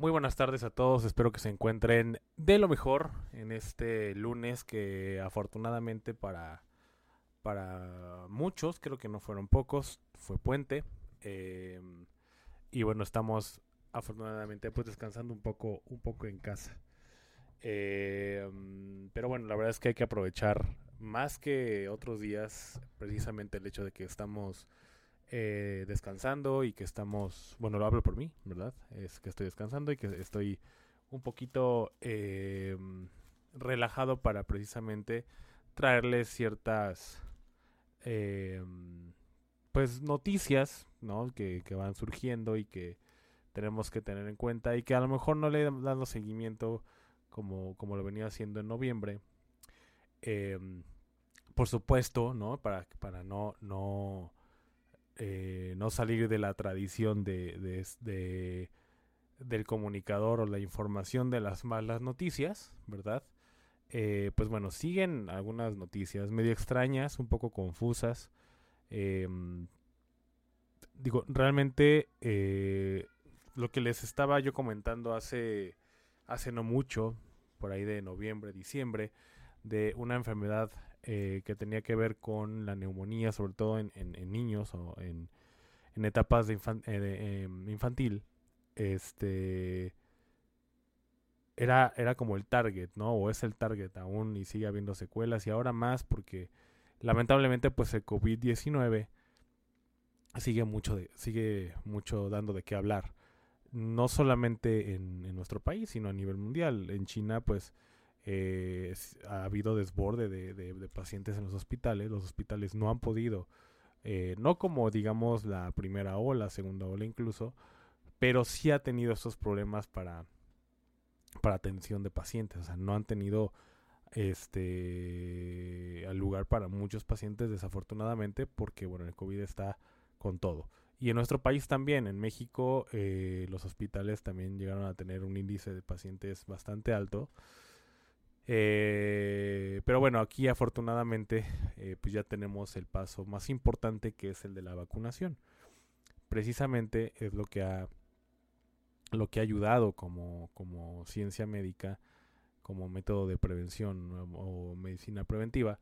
Muy buenas tardes a todos, espero que se encuentren de lo mejor en este lunes que afortunadamente para, para muchos, creo que no fueron pocos, fue puente. Eh, y bueno, estamos afortunadamente pues descansando un poco, un poco en casa. Eh, pero bueno, la verdad es que hay que aprovechar más que otros días precisamente el hecho de que estamos eh, descansando y que estamos, bueno, lo hablo por mí, ¿verdad? Es que estoy descansando y que estoy un poquito eh, relajado para precisamente traerles ciertas, eh, pues, noticias, ¿no? Que, que, van surgiendo y que tenemos que tener en cuenta y que a lo mejor no le he dado seguimiento como, como lo venía haciendo en noviembre. por supuesto, ¿no? Para, para no eh, no salir de la tradición de, de, del comunicador o la información de las malas noticias, ¿verdad? Eh, pues bueno, siguen algunas noticias medio extrañas, un poco confusas. Em, digo, realmente eh, lo que les estaba yo comentando hace, hace no mucho, por ahí de noviembre, diciembre, de una enfermedad eh, que tenía que ver con la neumonía, sobre todo en, niños o en, etapas de, eh, em, infantil, este era, era como el target, ¿no? O es el target aún y sigue habiendo secuelas y ahora más porque lamentablemente pues el COVID-19 sigue mucho, de, sigue mucho dando de qué hablar. No solamente en, en nuestro país, sino a nivel mundial. En China pues eh, ha habido desborde de, pacientes en los hospitales. Los hospitales no han podido, eh, no como digamos la primera ola, segunda ola incluso, pero sí ha tenido estos problemas para, para atención de pacientes. O sea, no han tenido este lugar para muchos pacientes desafortunadamente porque bueno el COVID está con todo y en nuestro país también en México eh, los hospitales también llegaron a tener un índice de pacientes bastante alto eh, pero bueno, aquí afortunadamente eh, pues ya tenemos el paso más importante que es el de la vacunación. Precisamente es lo que ha, lo que ha ayudado como, como ciencia médica, como método de prevención o, medicina preventiva,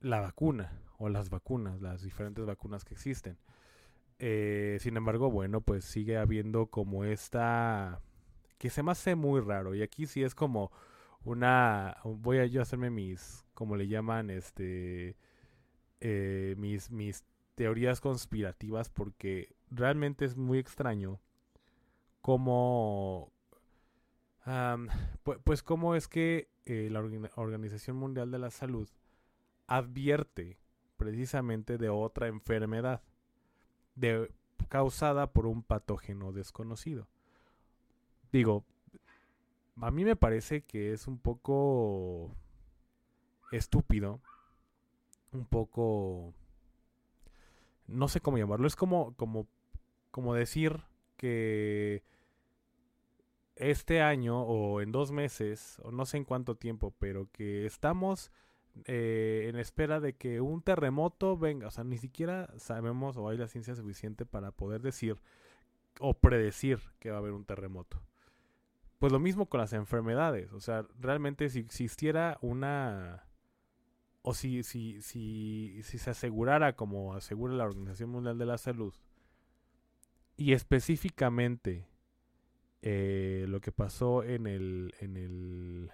la vacuna o las vacunas, las diferentes vacunas que existen. Eh, sin embargo, bueno, pues sigue habiendo como esta que se me hace muy raro y aquí sí es como una voy a yo hacerme mis como le llaman este eh, mis mis teorías conspirativas porque realmente es muy extraño cómo pues, cómo es que eh, la Organización Mundial de la Salud advierte precisamente de otra enfermedad de, causada por un patógeno desconocido. Digo, a mí me parece que es un poco estúpido, un poco no sé cómo llamarlo, es como como como decir que este año o en dos meses o no sé en cuánto tiempo, pero que estamos eh, en espera de que un terremoto venga, o sea, ni siquiera sabemos o hay la ciencia suficiente para poder decir o predecir que va a haber un terremoto. Pues lo mismo con las enfermedades. O sea, realmente si existiera una... O si, si, si, si se asegurara como asegura la Organización Mundial de la Salud, y específicamente eh, lo que pasó en el, en el,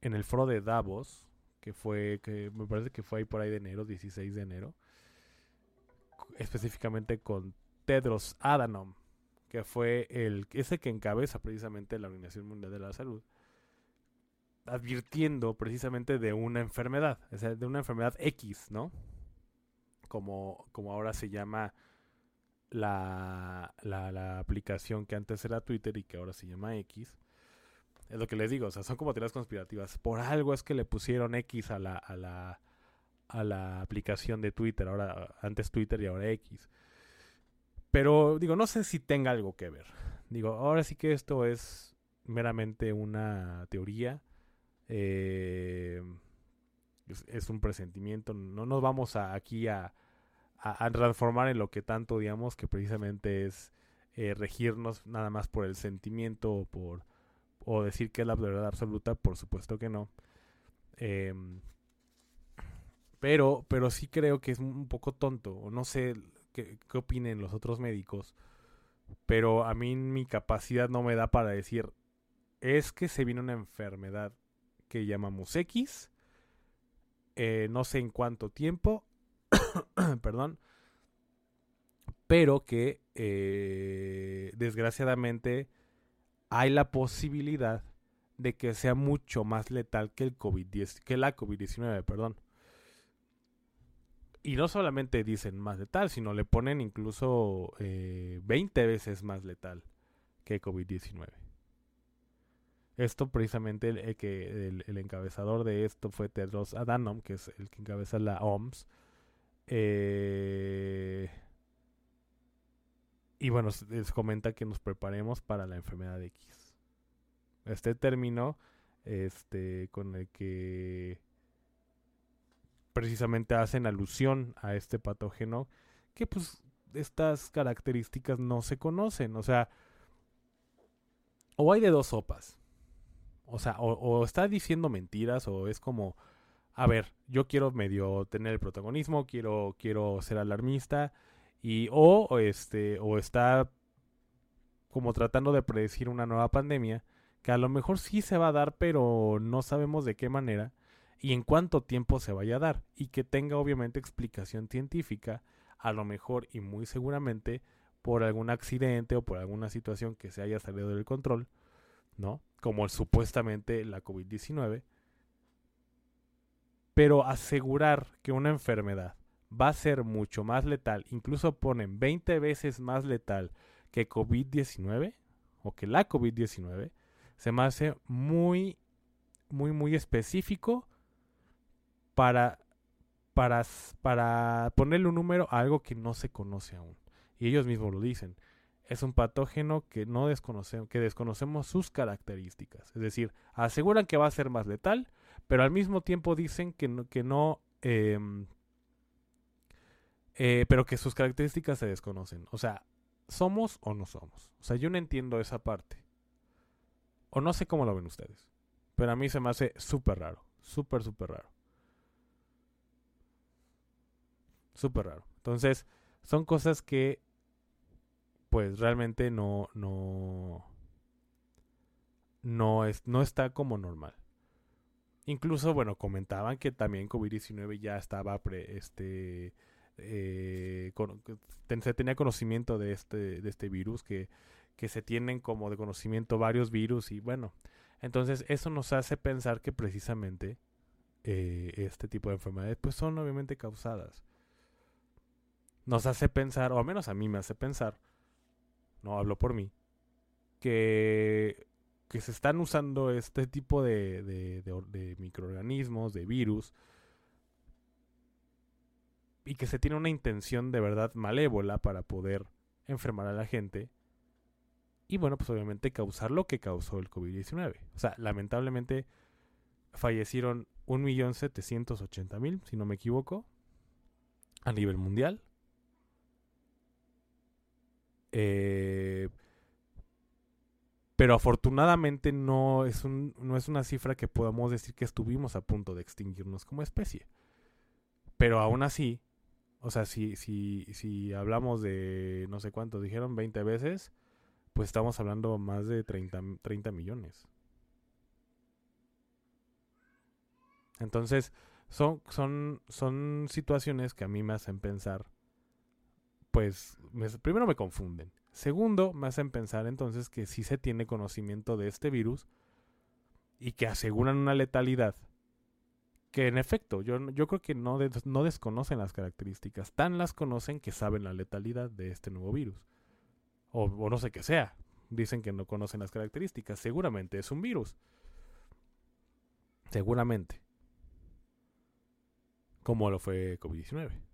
en el foro de Davos, que fue, que me parece que fue ahí por ahí de enero, 16 de enero, específicamente con Tedros Adhanom, que fue el ese que encabeza precisamente la Organización Mundial de la Salud, advirtiendo precisamente de una enfermedad, o sea, de una enfermedad X, ¿no? Como, como ahora se llama la, la, aplicación que antes era Twitter y que ahora se llama X. Es lo que les digo, o sea, son como teorías conspirativas. Por algo es que le pusieron X a la, a la, a la aplicación de Twitter, ahora antes Twitter y ahora X. Pero digo, no sé si tenga algo que ver. Digo, ahora sí que esto es meramente una teoría. Eh, es, un presentimiento. No nos vamos aquí a, a, transformar en lo que tanto digamos que precisamente es eh, regirnos nada más por el sentimiento o por o decir que es la verdad absoluta, por supuesto que no. Em, pero, pero sí creo que es un poco tonto, o no sé qué, opinen los otros médicos, pero a mí mi capacidad no me da para decir, es que se viene una enfermedad que llamamos X, eh, no sé en cuánto tiempo, perdón, pero que eh, desgraciadamente hay la posibilidad de que sea mucho más letal que el COVID-10, que la COVID-19, perdón. Y no solamente dicen más letal, sino le ponen incluso eh, 20 veces más letal que COVID-19. Esto precisamente el, que el, encabezador de esto fue Tedros Adhanom, que es el que encabeza la OMS. Eh, y bueno, les comenta que nos preparemos para la enfermedad X. Este término, este, con el que precisamente hacen alusión a este patógeno, que pues estas características no se conocen. O sea, o hay de dos sopas o sea, o, está diciendo mentiras o es como, a ver, yo quiero medio tener el protagonismo, quiero, quiero ser alarmista y o este o está como tratando de predecir una nueva pandemia que a lo mejor sí se va a dar, pero no sabemos de qué manera y en cuánto tiempo se vaya a dar y que tenga obviamente explicación científica, a lo mejor y muy seguramente por algún accidente o por alguna situación que se haya salido del control, ¿no? como supuestamente la COVID-19, pero asegurar que una enfermedad va a ser mucho más letal, incluso ponen 20 veces más letal que COVID-19 o que la COVID-19, se me hace muy, muy, muy específico para, para, para ponerle un número a algo que no se conoce aún. Y ellos mismos lo dicen es un patógeno que no desconocemos, que desconocemos sus características. Es decir, aseguran que va a ser más letal, pero al mismo tiempo dicen que no, que no em, eh, pero que sus características se desconocen. O sea, ¿somos o no somos? O sea, yo no entiendo esa parte. O no sé cómo lo ven ustedes. Pero a mí se me hace súper raro. Súper, súper raro. Súper raro. Entonces, son cosas que pues realmente no, no, no, es, no está como normal. Incluso, bueno, comentaban que también COVID-19 ya estaba pre, este, eh, se tenía conocimiento de este, de este virus, que, que se tienen como de conocimiento varios virus y bueno, entonces eso nos hace pensar que precisamente eh, este tipo de enfermedades pues son obviamente causadas. Nos hace pensar, o al menos a mí me hace pensar, no hablo por mí, que, que se están usando este tipo de, de, microorganismos, de virus, y que se tiene una intención de verdad malévola para poder enfermar a la gente. Y bueno, pues obviamente causar lo que causó el COVID-19. O sea, lamentablemente fallecieron 1.780.000, si no me equivoco, a nivel mundial. Eh, pero afortunadamente no es, un, no es una cifra que podamos decir que estuvimos a punto de extinguirnos como especie. Pero aún así, o sea, si, si, si hablamos de no sé cuánto, dijeron 20 veces, pues estamos hablando más de 30, 30 millones. Entonces, son, son, son situaciones que a mí me hacen pensar pues primero me confunden. Segundo, me hacen pensar entonces que sí se tiene conocimiento de este virus y que aseguran una letalidad. Que en efecto, yo, yo creo que no, no desconocen las características, tan las conocen que saben la letalidad de este nuevo virus. O, o no sé qué sea. Dicen que no conocen las características. Seguramente es un virus. Seguramente. Como lo fue COVID-19.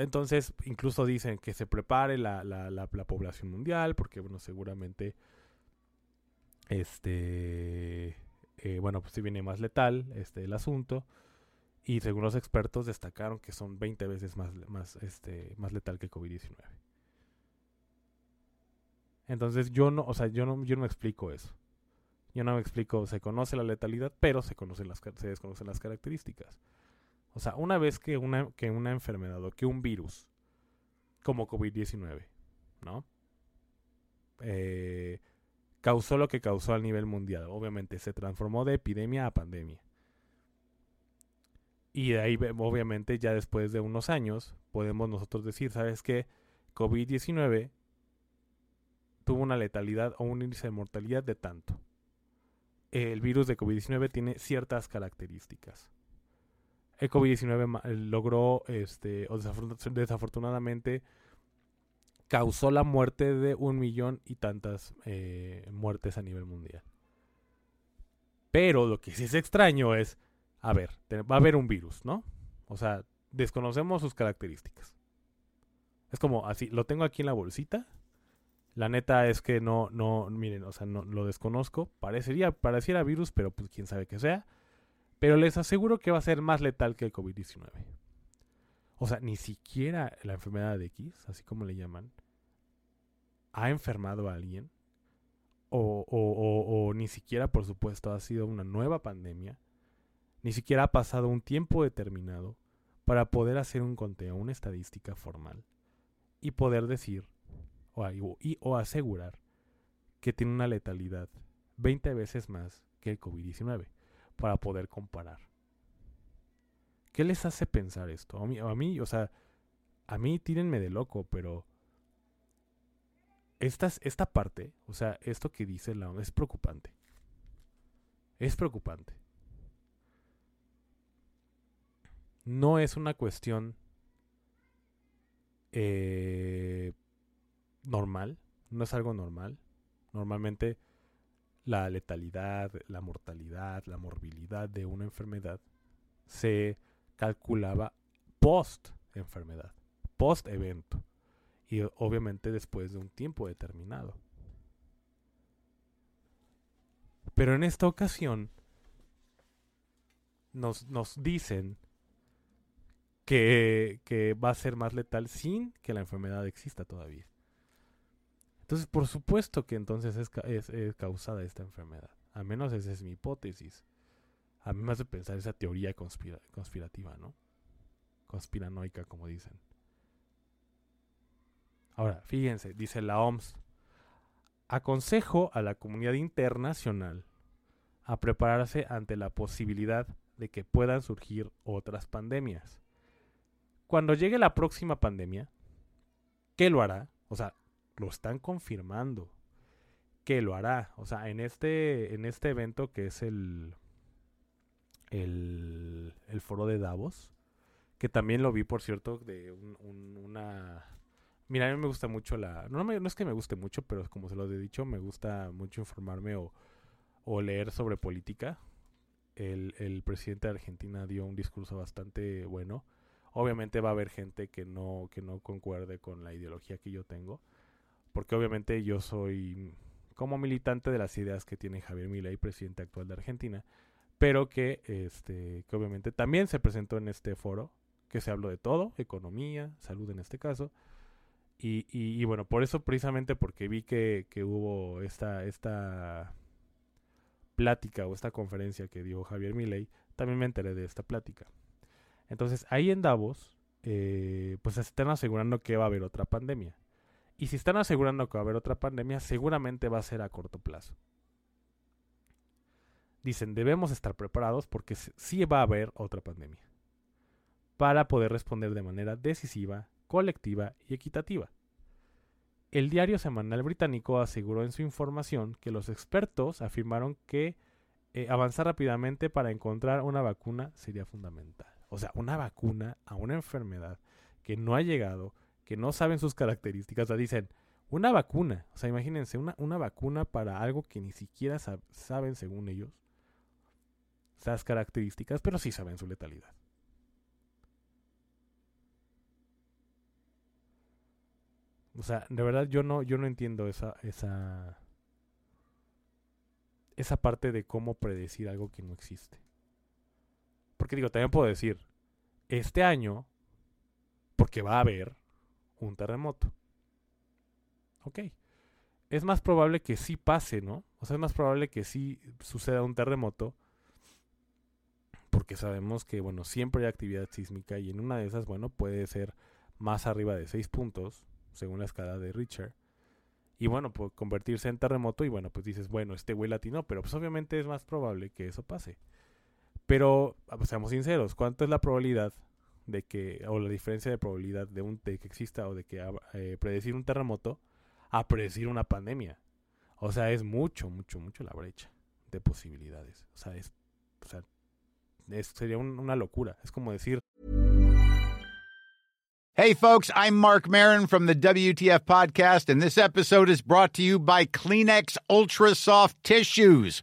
Entonces, incluso dicen que se prepare la, la, la, la población mundial, porque, bueno, seguramente, este, eh, bueno, pues si viene más letal este, el asunto. Y según los expertos destacaron que son 20 veces más, más, este, más letal que COVID-19. Entonces yo no, o sea, yo no, yo no explico eso. Yo no me explico, se conoce la letalidad, pero se conocen las se desconocen las características. O sea, una vez que una, que una enfermedad o que un virus, como COVID-19, ¿no? Eh, causó lo que causó a nivel mundial. Obviamente se transformó de epidemia a pandemia. Y de ahí, obviamente, ya después de unos años, podemos nosotros decir, ¿sabes qué? COVID-19 tuvo una letalidad o un índice de mortalidad de tanto. El virus de COVID-19 tiene ciertas características. El COVID-19 logró, este, o desafortunadamente, causó la muerte de un millón y tantas eh, muertes a nivel mundial. Pero lo que sí es extraño es, a ver, va a haber un virus, ¿no? O sea, desconocemos sus características. Es como así, lo tengo aquí en la bolsita. La neta es que no, no, miren, o sea, no lo desconozco. Parecería, pareciera virus, pero pues quién sabe que sea. Pero les aseguro que va a ser más letal que el COVID-19. O sea, ni siquiera la enfermedad de X, así como le llaman, ha enfermado a alguien. O, o, o, ni siquiera, por supuesto, ha sido una nueva pandemia. Ni siquiera ha pasado un tiempo determinado para poder hacer un conteo, una estadística formal y poder decir o, asegurar que tiene una letalidad 20 veces más que el COVID-19 para poder comparar. ¿Qué les hace pensar esto? A mí, o sea, a mí tírenme de loco, pero esta, esta parte, o sea, esto que dice la es preocupante. Es preocupante. No es una cuestión eh, normal, no es algo normal. Normalmente la letalidad, la mortalidad, la morbilidad de una enfermedad se calculaba post enfermedad, post evento y obviamente después de un tiempo determinado. Pero en esta ocasión nos, nos dicen que, que, va a ser más letal sin que la enfermedad exista todavía. Entonces, por supuesto que entonces es, causada esta enfermedad. Al menos esa es mi hipótesis. A mí me hace pensar esa teoría conspira conspirativa, ¿no? Conspiranoica, como dicen. Ahora, fíjense, dice la OMS, aconsejo a la comunidad internacional a prepararse ante la posibilidad de que puedan surgir otras pandemias. Cuando llegue la próxima pandemia, ¿qué lo hará? O sea, lo están confirmando. ¿Qué lo hará? O sea, en este, en este evento que es el, el, foro de Davos, que también lo vi, por cierto, de una Mira, a mí me gusta mucho la... No, no es que me guste mucho, pero como se lo he dicho, me gusta mucho informarme o, o leer sobre política. El, el, presidente de Argentina dio un discurso bastante bueno. Obviamente va a haber gente que no, que no concuerde con la ideología que yo tengo. Porque obviamente yo soy como militante de las ideas que tiene Javier Milei, presidente actual de Argentina. Pero que, este, que obviamente también se presentó en este foro, que se habló de todo, economía, salud en este caso y, y, bueno, por eso precisamente porque vi que, que, hubo esta, esta plática o esta conferencia que dio Javier Milei, también me enteré de esta plática. Entonces, ahí en Davos, eh, pues se están asegurando que va a haber otra pandemia. Y si están asegurando que va a haber otra pandemia, seguramente va a ser a corto plazo. Dicen, debemos estar preparados porque sí va a haber otra pandemia. Para poder responder de manera decisiva colectiva y equitativa. El diario semanal británico aseguró en su información que los expertos afirmaron que eh, avanzar rápidamente para encontrar una vacuna sería fundamental. O sea, una vacuna a una enfermedad que no ha llegado, que no saben sus características. O sea, dicen, una vacuna. O sea, imagínense, una, una vacuna para algo que ni siquiera saben según ellos. Esas características, pero sí saben su letalidad. O sea, de verdad yo no, yo no entiendo esa, esa, esa parte de cómo predecir algo que no existe. Porque digo, también puedo decir, este año, porque va a haber un terremoto. Ok. Es más probable que sí pase, ¿no? O sea, es más probable que sí suceda un terremoto. Porque sabemos que, bueno, siempre hay actividad sísmica y en una de esas, bueno, puede ser más arriba de 6 puntos, según la escala de Richard. Y bueno, puede convertirse en terremoto y bueno, pues dices, bueno, este güey latino, pero pues obviamente es más probable que eso pase. Pero, ah, pues, seamos sinceros, ¿cuánto es la probabilidad de que, o la diferencia de probabilidad de, un, de que exista o de que eh, predecir un terremoto a predecir una pandemia? O sea, es mucho, mucho, mucho la brecha de posibilidades. O sea, es, o sea, sería una locura. Es como decir... Hey, folks, I'm Mark Marin from the WTF Podcast, and this episode is brought to you by Kleenex Ultra Soft Tissues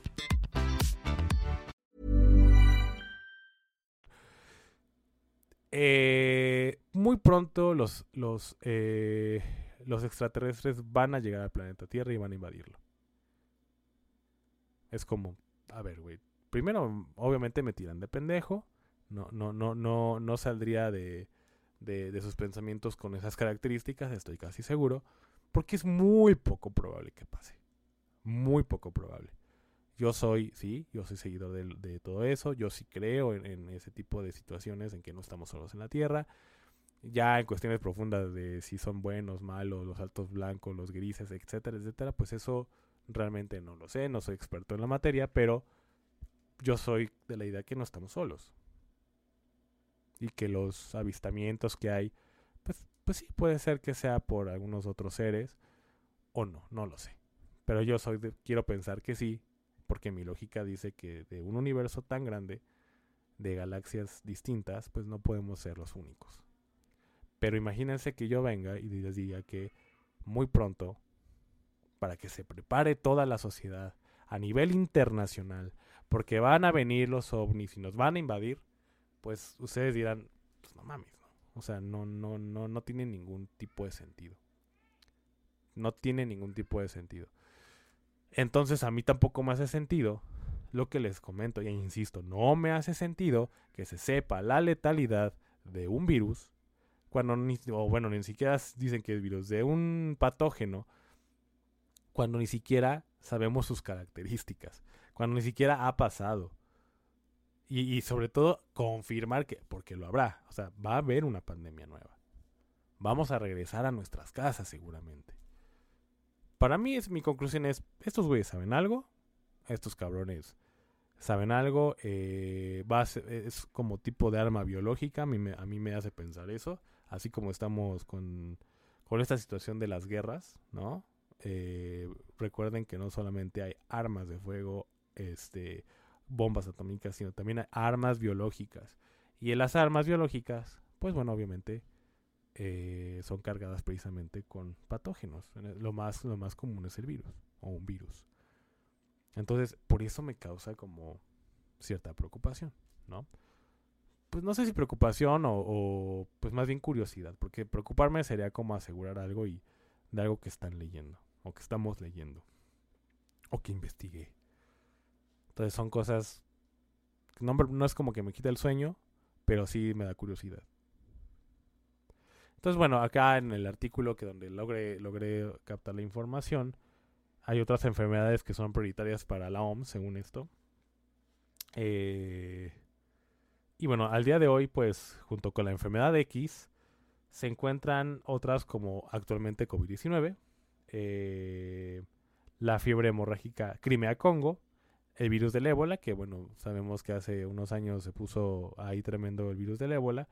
Eh, muy pronto los, los, eh, los extraterrestres van a llegar al planeta Tierra y van a invadirlo. Es como, a ver, güey. Primero, obviamente me tiran de pendejo. No, no, no, no, no saldría de, de, de sus pensamientos con esas características, estoy casi seguro. Porque es muy poco probable que pase. Muy poco probable. Yo soy, sí, yo soy seguidor de, todo eso, yo sí creo en, ese tipo de situaciones en que no estamos solos en la Tierra. Ya en cuestiones profundas de si son buenos, malos, los altos blancos, los grises, etcétera, etcétera, pues eso realmente no lo sé, no soy experto en la materia, pero yo soy de la idea que no estamos solos. Y que los avistamientos que hay, pues, pues sí, puede ser que sea por algunos otros seres, o no, no lo sé. Pero yo soy quiero pensar que sí, porque mi lógica dice que de un universo tan grande, de galaxias distintas, pues no podemos ser los únicos. Pero imagínense que yo venga y les diga que muy pronto, para que se prepare toda la sociedad a nivel internacional, porque van a venir los ovnis y nos van a invadir, pues ustedes dirán, pues no mames, ¿no? O sea, no, no, no, no tiene ningún tipo de sentido. No tiene ningún tipo de sentido. Entonces a mí tampoco me hace sentido lo que les comento, y insisto, no me hace sentido que se sepa la letalidad de un virus, cuando ni, o bueno, ni siquiera dicen que es virus, de un patógeno, cuando ni siquiera sabemos sus características, cuando ni siquiera ha pasado. Y, y sobre todo confirmar que, porque lo habrá, o sea, va a haber una pandemia nueva. Vamos a regresar a nuestras casas seguramente para mí es, mi conclusión es, estos güeyes saben algo, estos cabrones saben algo, eh, va es como tipo de arma biológica, a mí, me, a me hace pensar eso, así como estamos con, con esta situación de las guerras, ¿no? Eh, recuerden que no solamente hay armas de fuego, este, bombas atómicas, sino también hay armas biológicas. Y en las armas biológicas, pues bueno, obviamente eh, son cargadas precisamente con patógenos. Lo más, lo más común es el virus o un virus. Entonces, por eso me causa como cierta preocupación, ¿no? Pues no sé si preocupación o, o, pues más bien curiosidad, porque preocuparme sería como asegurar algo y de algo que están leyendo o que estamos leyendo. o que investigué. Entonces son cosas, no, no es como que me quita el sueño, pero sí me da curiosidad. Entonces, bueno, acá en el artículo que donde logré, logré captar la información, hay otras enfermedades que son prioritarias para la OMS, según esto. Eh, y bueno, al día de hoy, pues, junto con la enfermedad X, se encuentran otras como actualmente COVID-19, eh, la fiebre hemorrágica Crimea-Congo, el virus del ébola, que bueno, sabemos que hace unos años se puso ahí tremendo el virus del ébola,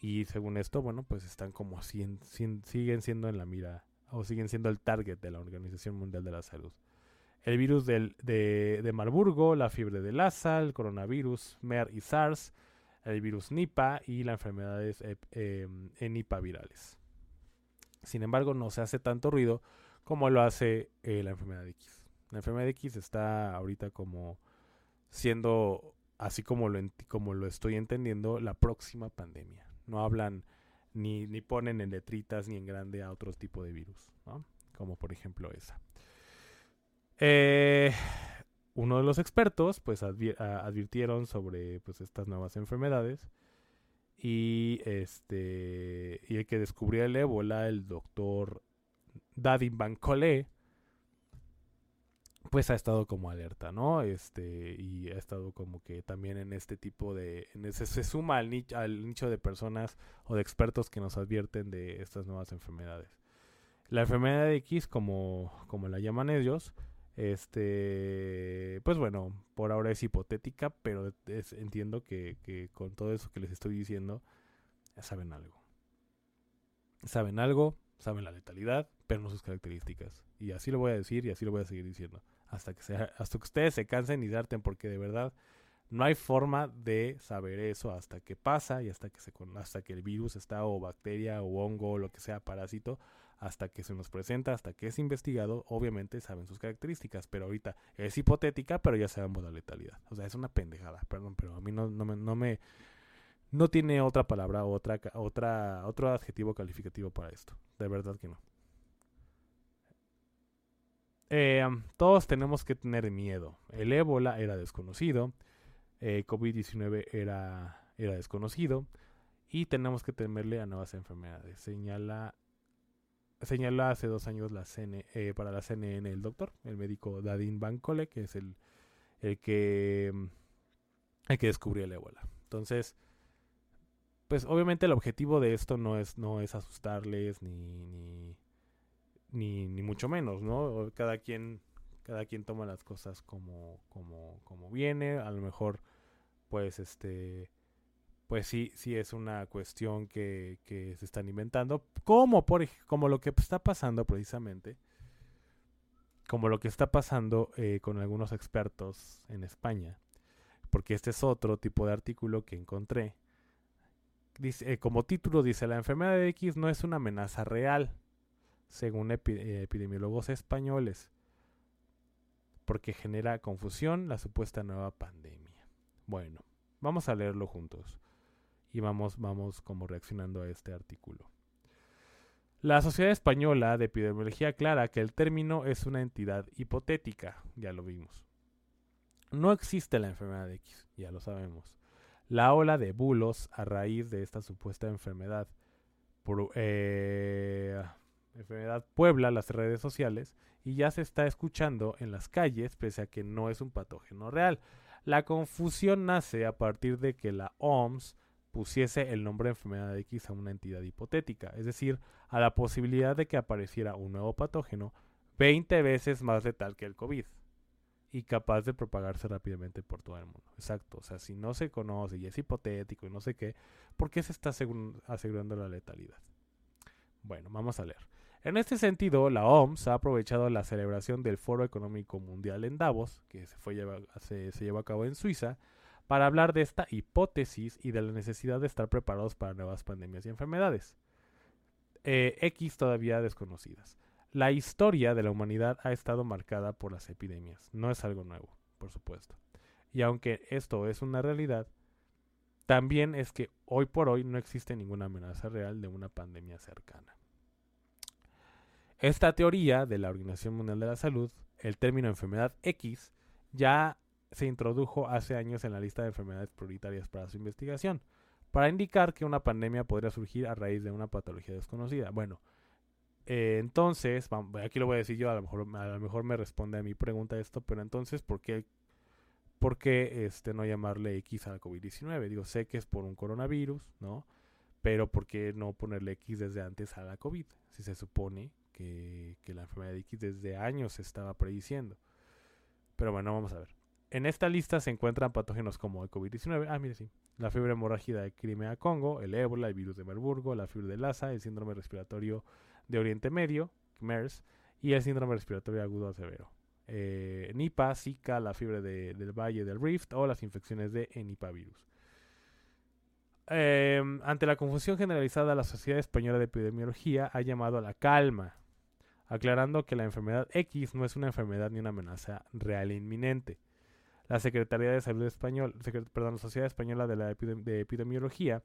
y según esto, bueno, pues están como siguen siendo en la mira o siguen siendo el target de la Organización Mundial de la Salud. El virus del, de, de, Marburgo, la fiebre de Lassa, el coronavirus, MER y SARS, el virus Nipah y las enfermedades eh, virales. Sin embargo, no se hace tanto ruido como lo hace eh, la enfermedad X. La enfermedad X está ahorita como siendo, así como lo, como lo estoy entendiendo, la próxima pandemia. No hablan ni, ni ponen en letritas ni en grande a otro tipo de virus, ¿no? como por ejemplo esa. Eh, uno de los expertos pues advirtieron sobre pues estas nuevas enfermedades y este y el que descubrió el ébola el doctor Dadin Bancole pues ha estado como alerta, ¿no? Este, y ha estado como que también en este tipo de, se suma al nicho, al nicho de personas o de expertos que nos advierten de estas nuevas enfermedades. La enfermedad de X, como, como la llaman ellos, este, pues bueno, por ahora es hipotética, pero entiendo que, que con todo eso que les estoy diciendo, saben algo. Saben algo, saben la letalidad, pero no sus características. Y así lo voy a decir y así lo voy a seguir diciendo hasta que, sea, hasta que ustedes se cansen y darten porque de verdad no hay forma de saber eso hasta que pasa y hasta que se hasta que el virus está o bacteria o hongo o lo que sea parásito hasta que se nos presenta hasta que es investigado obviamente saben sus características. Pero ahorita es hipotética pero ya sabemos la letalidad. O sea es una pendejada perdón pero a mí no, no me no me no tiene otra palabra otra otra otro adjetivo calificativo para esto. De verdad que no eh, todos tenemos que tener miedo. El ébola era desconocido, eh, COVID-19 era, era desconocido y tenemos que temerle a nuevas enfermedades. Señala, señala hace dos años la eh, para la CNN el doctor, el médico Dadin Bancole, que es el, el, que, el que descubrió el ébola. Entonces, pues obviamente el objetivo de esto no es, no es asustarles ni, ni ni, ni mucho menos, ¿no? Cada quien, cada quien toma las cosas como, como, como viene, a lo mejor, pues, este, pues sí, sí es una cuestión que, que se están inventando, como, por, como lo que está pasando precisamente, como lo que está pasando eh, con algunos expertos en España, porque este es otro tipo de artículo que encontré. Dice, eh, como título dice, la enfermedad de X no es una amenaza real según epidemiólogos españoles, porque genera confusión la supuesta nueva pandemia. Bueno, vamos a leerlo juntos y vamos, vamos como reaccionando a este artículo. La Sociedad Española de Epidemiología aclara que el término es una entidad hipotética, ya lo vimos. No existe la enfermedad X, ya lo sabemos. La ola de bulos a raíz de esta supuesta enfermedad eh, enfermedad puebla las redes sociales y ya se está escuchando en las calles pese a que no es un patógeno real. La confusión nace a partir de que la OMS pusiese el nombre de enfermedad X a una entidad hipotética, es decir, a la posibilidad de que apareciera un nuevo patógeno 20 veces más letal que el COVID y capaz de propagarse rápidamente por todo el mundo. Exacto, o sea, si no se conoce y es hipotético y no sé qué, ¿por qué se está asegurando la letalidad? Bueno, vamos a leer. En este sentido, la OMS ha aprovechado la celebración del Foro Económico Mundial en Davos, que se, llevó a cabo en Suiza, para hablar de esta hipótesis y de la necesidad de estar preparados para nuevas pandemias y enfermedades. Eh, X todavía desconocidas. La historia de la humanidad ha estado marcada por las epidemias. No es algo nuevo, por supuesto. Y aunque esto es una realidad, también es que hoy por hoy no existe ninguna amenaza real de una pandemia cercana. Esta teoría de la Organización Mundial de la Salud el término enfermedad X ya se introdujo hace años en la lista de enfermedades prioritarias para su investigación, para indicar que una pandemia podría surgir a raíz de una patología desconocida. Bueno, eh, entonces, aquí lo voy a decir yo, a lo, mejor, a lo mejor me responde a mi pregunta esto, pero entonces, ¿por qué, por qué este, no llamarle X a la COVID-19? Digo, sé que es por un coronavirus, ¿no? Pero ¿por qué no ponerle X desde antes a la COVID? Si se supone que, la enfermedad de X desde años se estaba prediciendo. Pero bueno, vamos a ver. En esta lista se encuentran patógenos como el COVID-19, ah, mire, sí, la fiebre hemorrágica de Crimea-Congo, el ébola, el virus de Marburgo, la fiebre de Lassa, el síndrome respiratorio de Oriente Medio, MERS, y el síndrome respiratorio agudo severo. Eh, Nipah, Zika, la fiebre del Valle del Rift o las infecciones de Enipavirus. Eh, ante la confusión generalizada, la Sociedad Española de Epidemiología ha llamado a la calma, aclarando que la enfermedad X no es una enfermedad ni una amenaza real e inminente la Secretaría de Salud Español, perdón, la Sociedad Española de, la de Epidemiología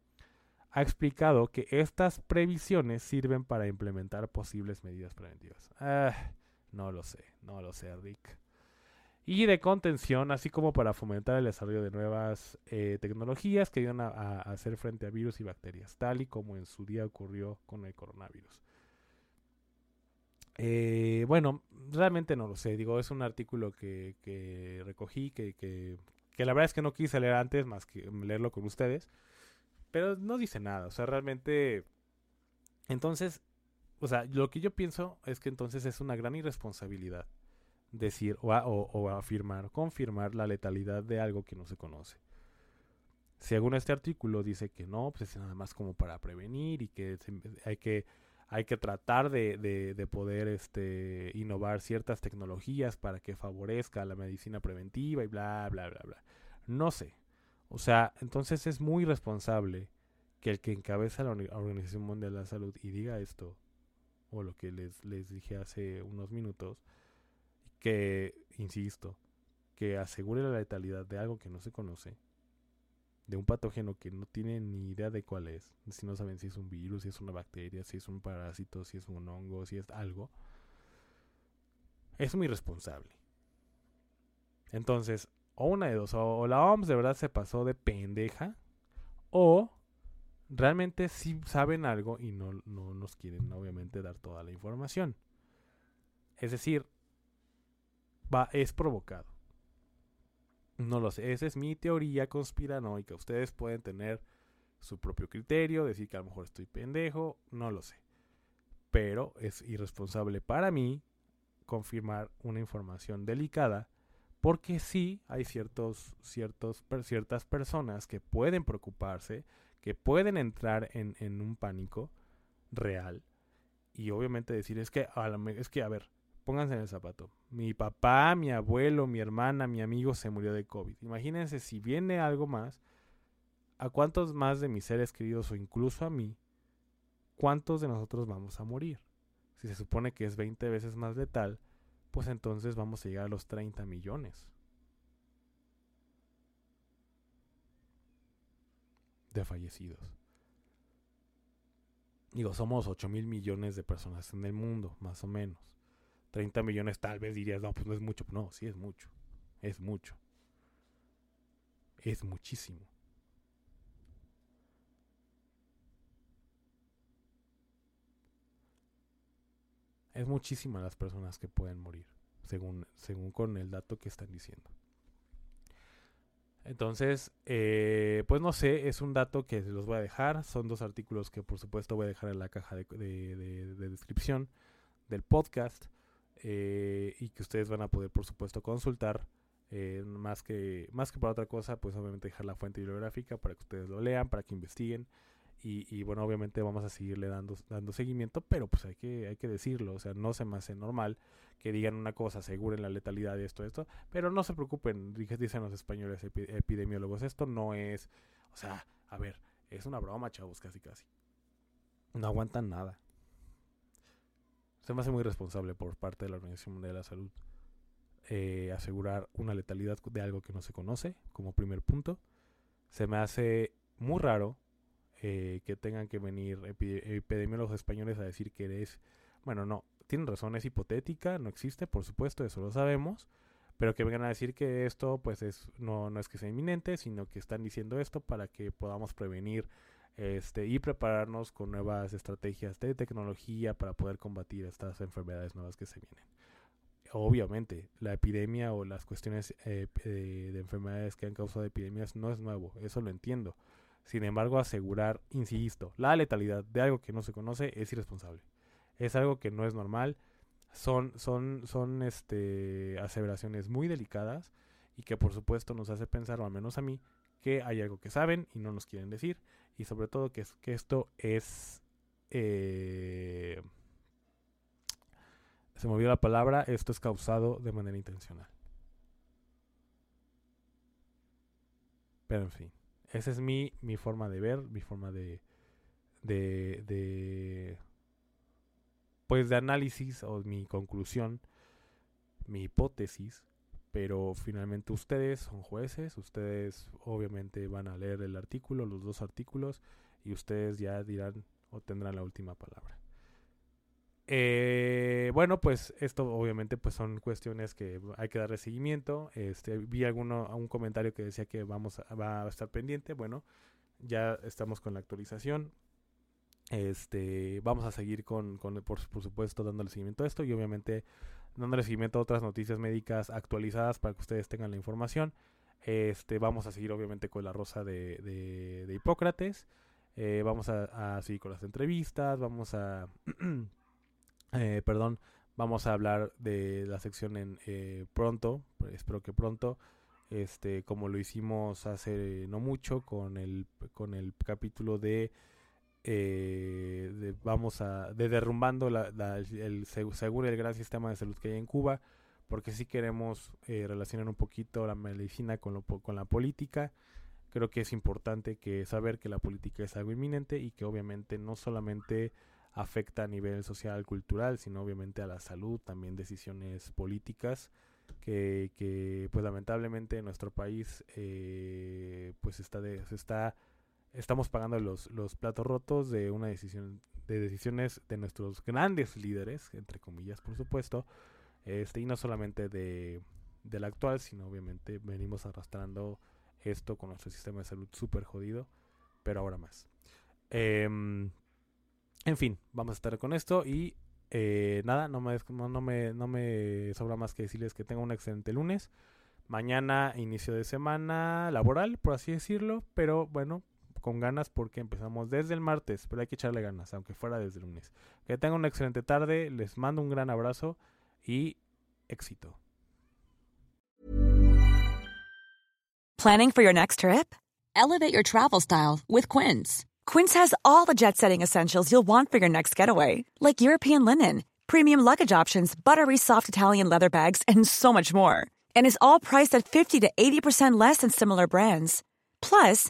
ha explicado que estas previsiones sirven para implementar posibles medidas preventivas. Ah, no lo sé, no lo sé, Rick. Y de contención, así como para fomentar el desarrollo de nuevas eh, tecnologías que ayudan a, hacer frente a virus y bacterias, tal y como en su día ocurrió con el coronavirus. Eh, bueno, realmente no lo sé. Digo, es un artículo que, que recogí, que, que, que, la verdad es que no quise leer antes más que leerlo con ustedes. Pero no dice nada. O sea, realmente... Entonces, o sea, lo que yo pienso es que entonces es una gran irresponsabilidad decir o, o, afirmar, confirmar la letalidad de algo que no se conoce. Según este artículo dice que no, pues es nada más como para prevenir y que hay que hay que tratar de, de, poder este, innovar ciertas tecnologías para que favorezca la medicina preventiva y bla, bla, bla, bla. No sé. O sea, entonces es muy responsable que el que encabeza la Organización Mundial de la Salud y diga esto, o lo que les, les dije hace unos minutos, que, insisto, que asegure la letalidad de algo que no se conoce, de un patógeno que no tienen ni idea de cuál es, si no saben si es un virus, si es una bacteria, si es un parásito, si es un hongo, si es algo, es muy responsable. Entonces, o una de dos, o, la OMS de verdad se pasó de pendeja, o realmente sí saben algo y no, no nos quieren obviamente dar toda la información. Es decir, va, es provocado. No lo sé, esa es mi teoría conspiranoica. Ustedes pueden tener su propio criterio, decir que a lo mejor estoy pendejo, no lo sé. Pero es irresponsable para mí confirmar una información delicada porque sí hay ciertos, ciertos, ciertas personas que pueden preocuparse, que pueden entrar en, en un pánico real y obviamente decir es que, a es que, a ver, pónganse en el zapato. Mi papá, mi abuelo, mi hermana, mi amigo se murió de COVID. Imagínense si viene algo más, ¿a cuántos más de mis seres queridos o incluso a mí, cuántos de nosotros vamos a morir? Si se supone que es 20 veces más letal, pues entonces vamos a llegar a los 30 millones. de fallecidos. Digo, somos 8 mil millones de personas en el mundo, más o menos. 30 millones tal vez dirías, no, pues no es mucho. No, sí es mucho. Es mucho. Es muchísimo. Es muchísimas las personas que pueden morir, según, según con el dato que están diciendo. Entonces, eh, pues no sé, es un dato que los voy a dejar. Son dos artículos que por supuesto voy a dejar en la caja de descripción del podcast. Eh, y que ustedes van a poder por supuesto consultar eh, más que más que para otra cosa pues obviamente dejar la fuente bibliográfica para que ustedes lo lean para que investiguen. Y, bueno obviamente vamos a seguirle dando dando seguimiento pero pues hay que hay que decirlo o sea no se me hace normal que digan una cosa aseguren la letalidad de esto esto. Pero no se preocupen dicen los españoles epidemiólogos esto no es o sea a ver es una broma chavos casi casi. No aguantan nada se me hace muy responsable por parte de la Organización Mundial de la Salud eh, asegurar una letalidad de algo que no se conoce como primer punto. Se me hace muy raro eh, que tengan que venir epidemiólogos españoles a decir que es bueno, no, tienen razón, es hipotética, no existe, por supuesto, eso lo sabemos, pero que vengan a decir que esto pues es no, no es que sea inminente, sino que están diciendo esto para que podamos prevenir este, y prepararnos con nuevas estrategias de tecnología para poder combatir estas enfermedades nuevas que se vienen. Obviamente, la epidemia o las cuestiones eh, eh, de enfermedades que han causado epidemias no es nuevo, eso lo entiendo. Sin embargo, asegurar, insisto, la letalidad de algo que no se conoce es irresponsable. Es algo que no es normal. Son, son, son este, aseveraciones muy delicadas y que por supuesto nos hace pensar, o al menos a mí, que hay algo que saben y no nos quieren decir. Y sobre todo que, que esto es... Eh, se movió la palabra, esto es causado de manera intencional. Pero en fin. Esa es mi, mi forma de ver, mi forma de, de, de, pues de análisis o mi conclusión, mi hipótesis, pero finalmente ustedes son jueces, ustedes obviamente van a leer el artículo, los dos artículos, y ustedes ya dirán o tendrán la última palabra. Eh, bueno, pues esto obviamente pues son cuestiones que hay que darle seguimiento. Este, vi alguno, un comentario que decía que vamos a, va a estar pendiente. Bueno, ya estamos con la actualización. Este, vamos a seguir con, con por, supuesto, dándole seguimiento a esto y obviamente dándole seguimiento a otras noticias médicas actualizadas para que ustedes tengan la información. Este, vamos a seguir obviamente con la rosa de, de, Hipócrates. Eh, vamos a, a seguir con las entrevistas. Vamos a Eh, perdón, vamos a hablar de la sección en eh, pronto, espero que pronto, este, como lo hicimos hace no mucho con el, con el capítulo de, eh, vamos a, de derrumbando la, el, seguro el gran sistema de salud que hay en Cuba, porque si queremos relacionar un poquito la medicina con, lo, con la política. Creo que es importante que saber que la política es algo inminente y que obviamente no solamente afecta a nivel social, cultural, sino obviamente a la salud, también decisiones políticas que, que pues lamentablemente en nuestro país eh, pues está de, se está estamos pagando los, los platos rotos de una decisión de decisiones de nuestros grandes líderes entre comillas por supuesto este y no solamente de del actual sino obviamente venimos arrastrando esto con nuestro sistema de salud súper jodido pero ahora más eh, en fin, vamos a estar con esto y eh, nada, no me, no, me, no me sobra más que decirles que tengan un excelente lunes. Mañana inicio de semana laboral, por así decirlo, pero bueno, con ganas porque empezamos desde el martes, pero hay que echarle ganas, aunque fuera desde el lunes. Que tengan una excelente tarde, les mando un gran abrazo y éxito. Planning for your next trip? Elevate your travel style with Quince. Quince has all the jet setting essentials you'll want for your next getaway, like European linen, premium luggage options, buttery soft Italian leather bags, and so much more. And is all priced at 50 to 80% less than similar brands. Plus,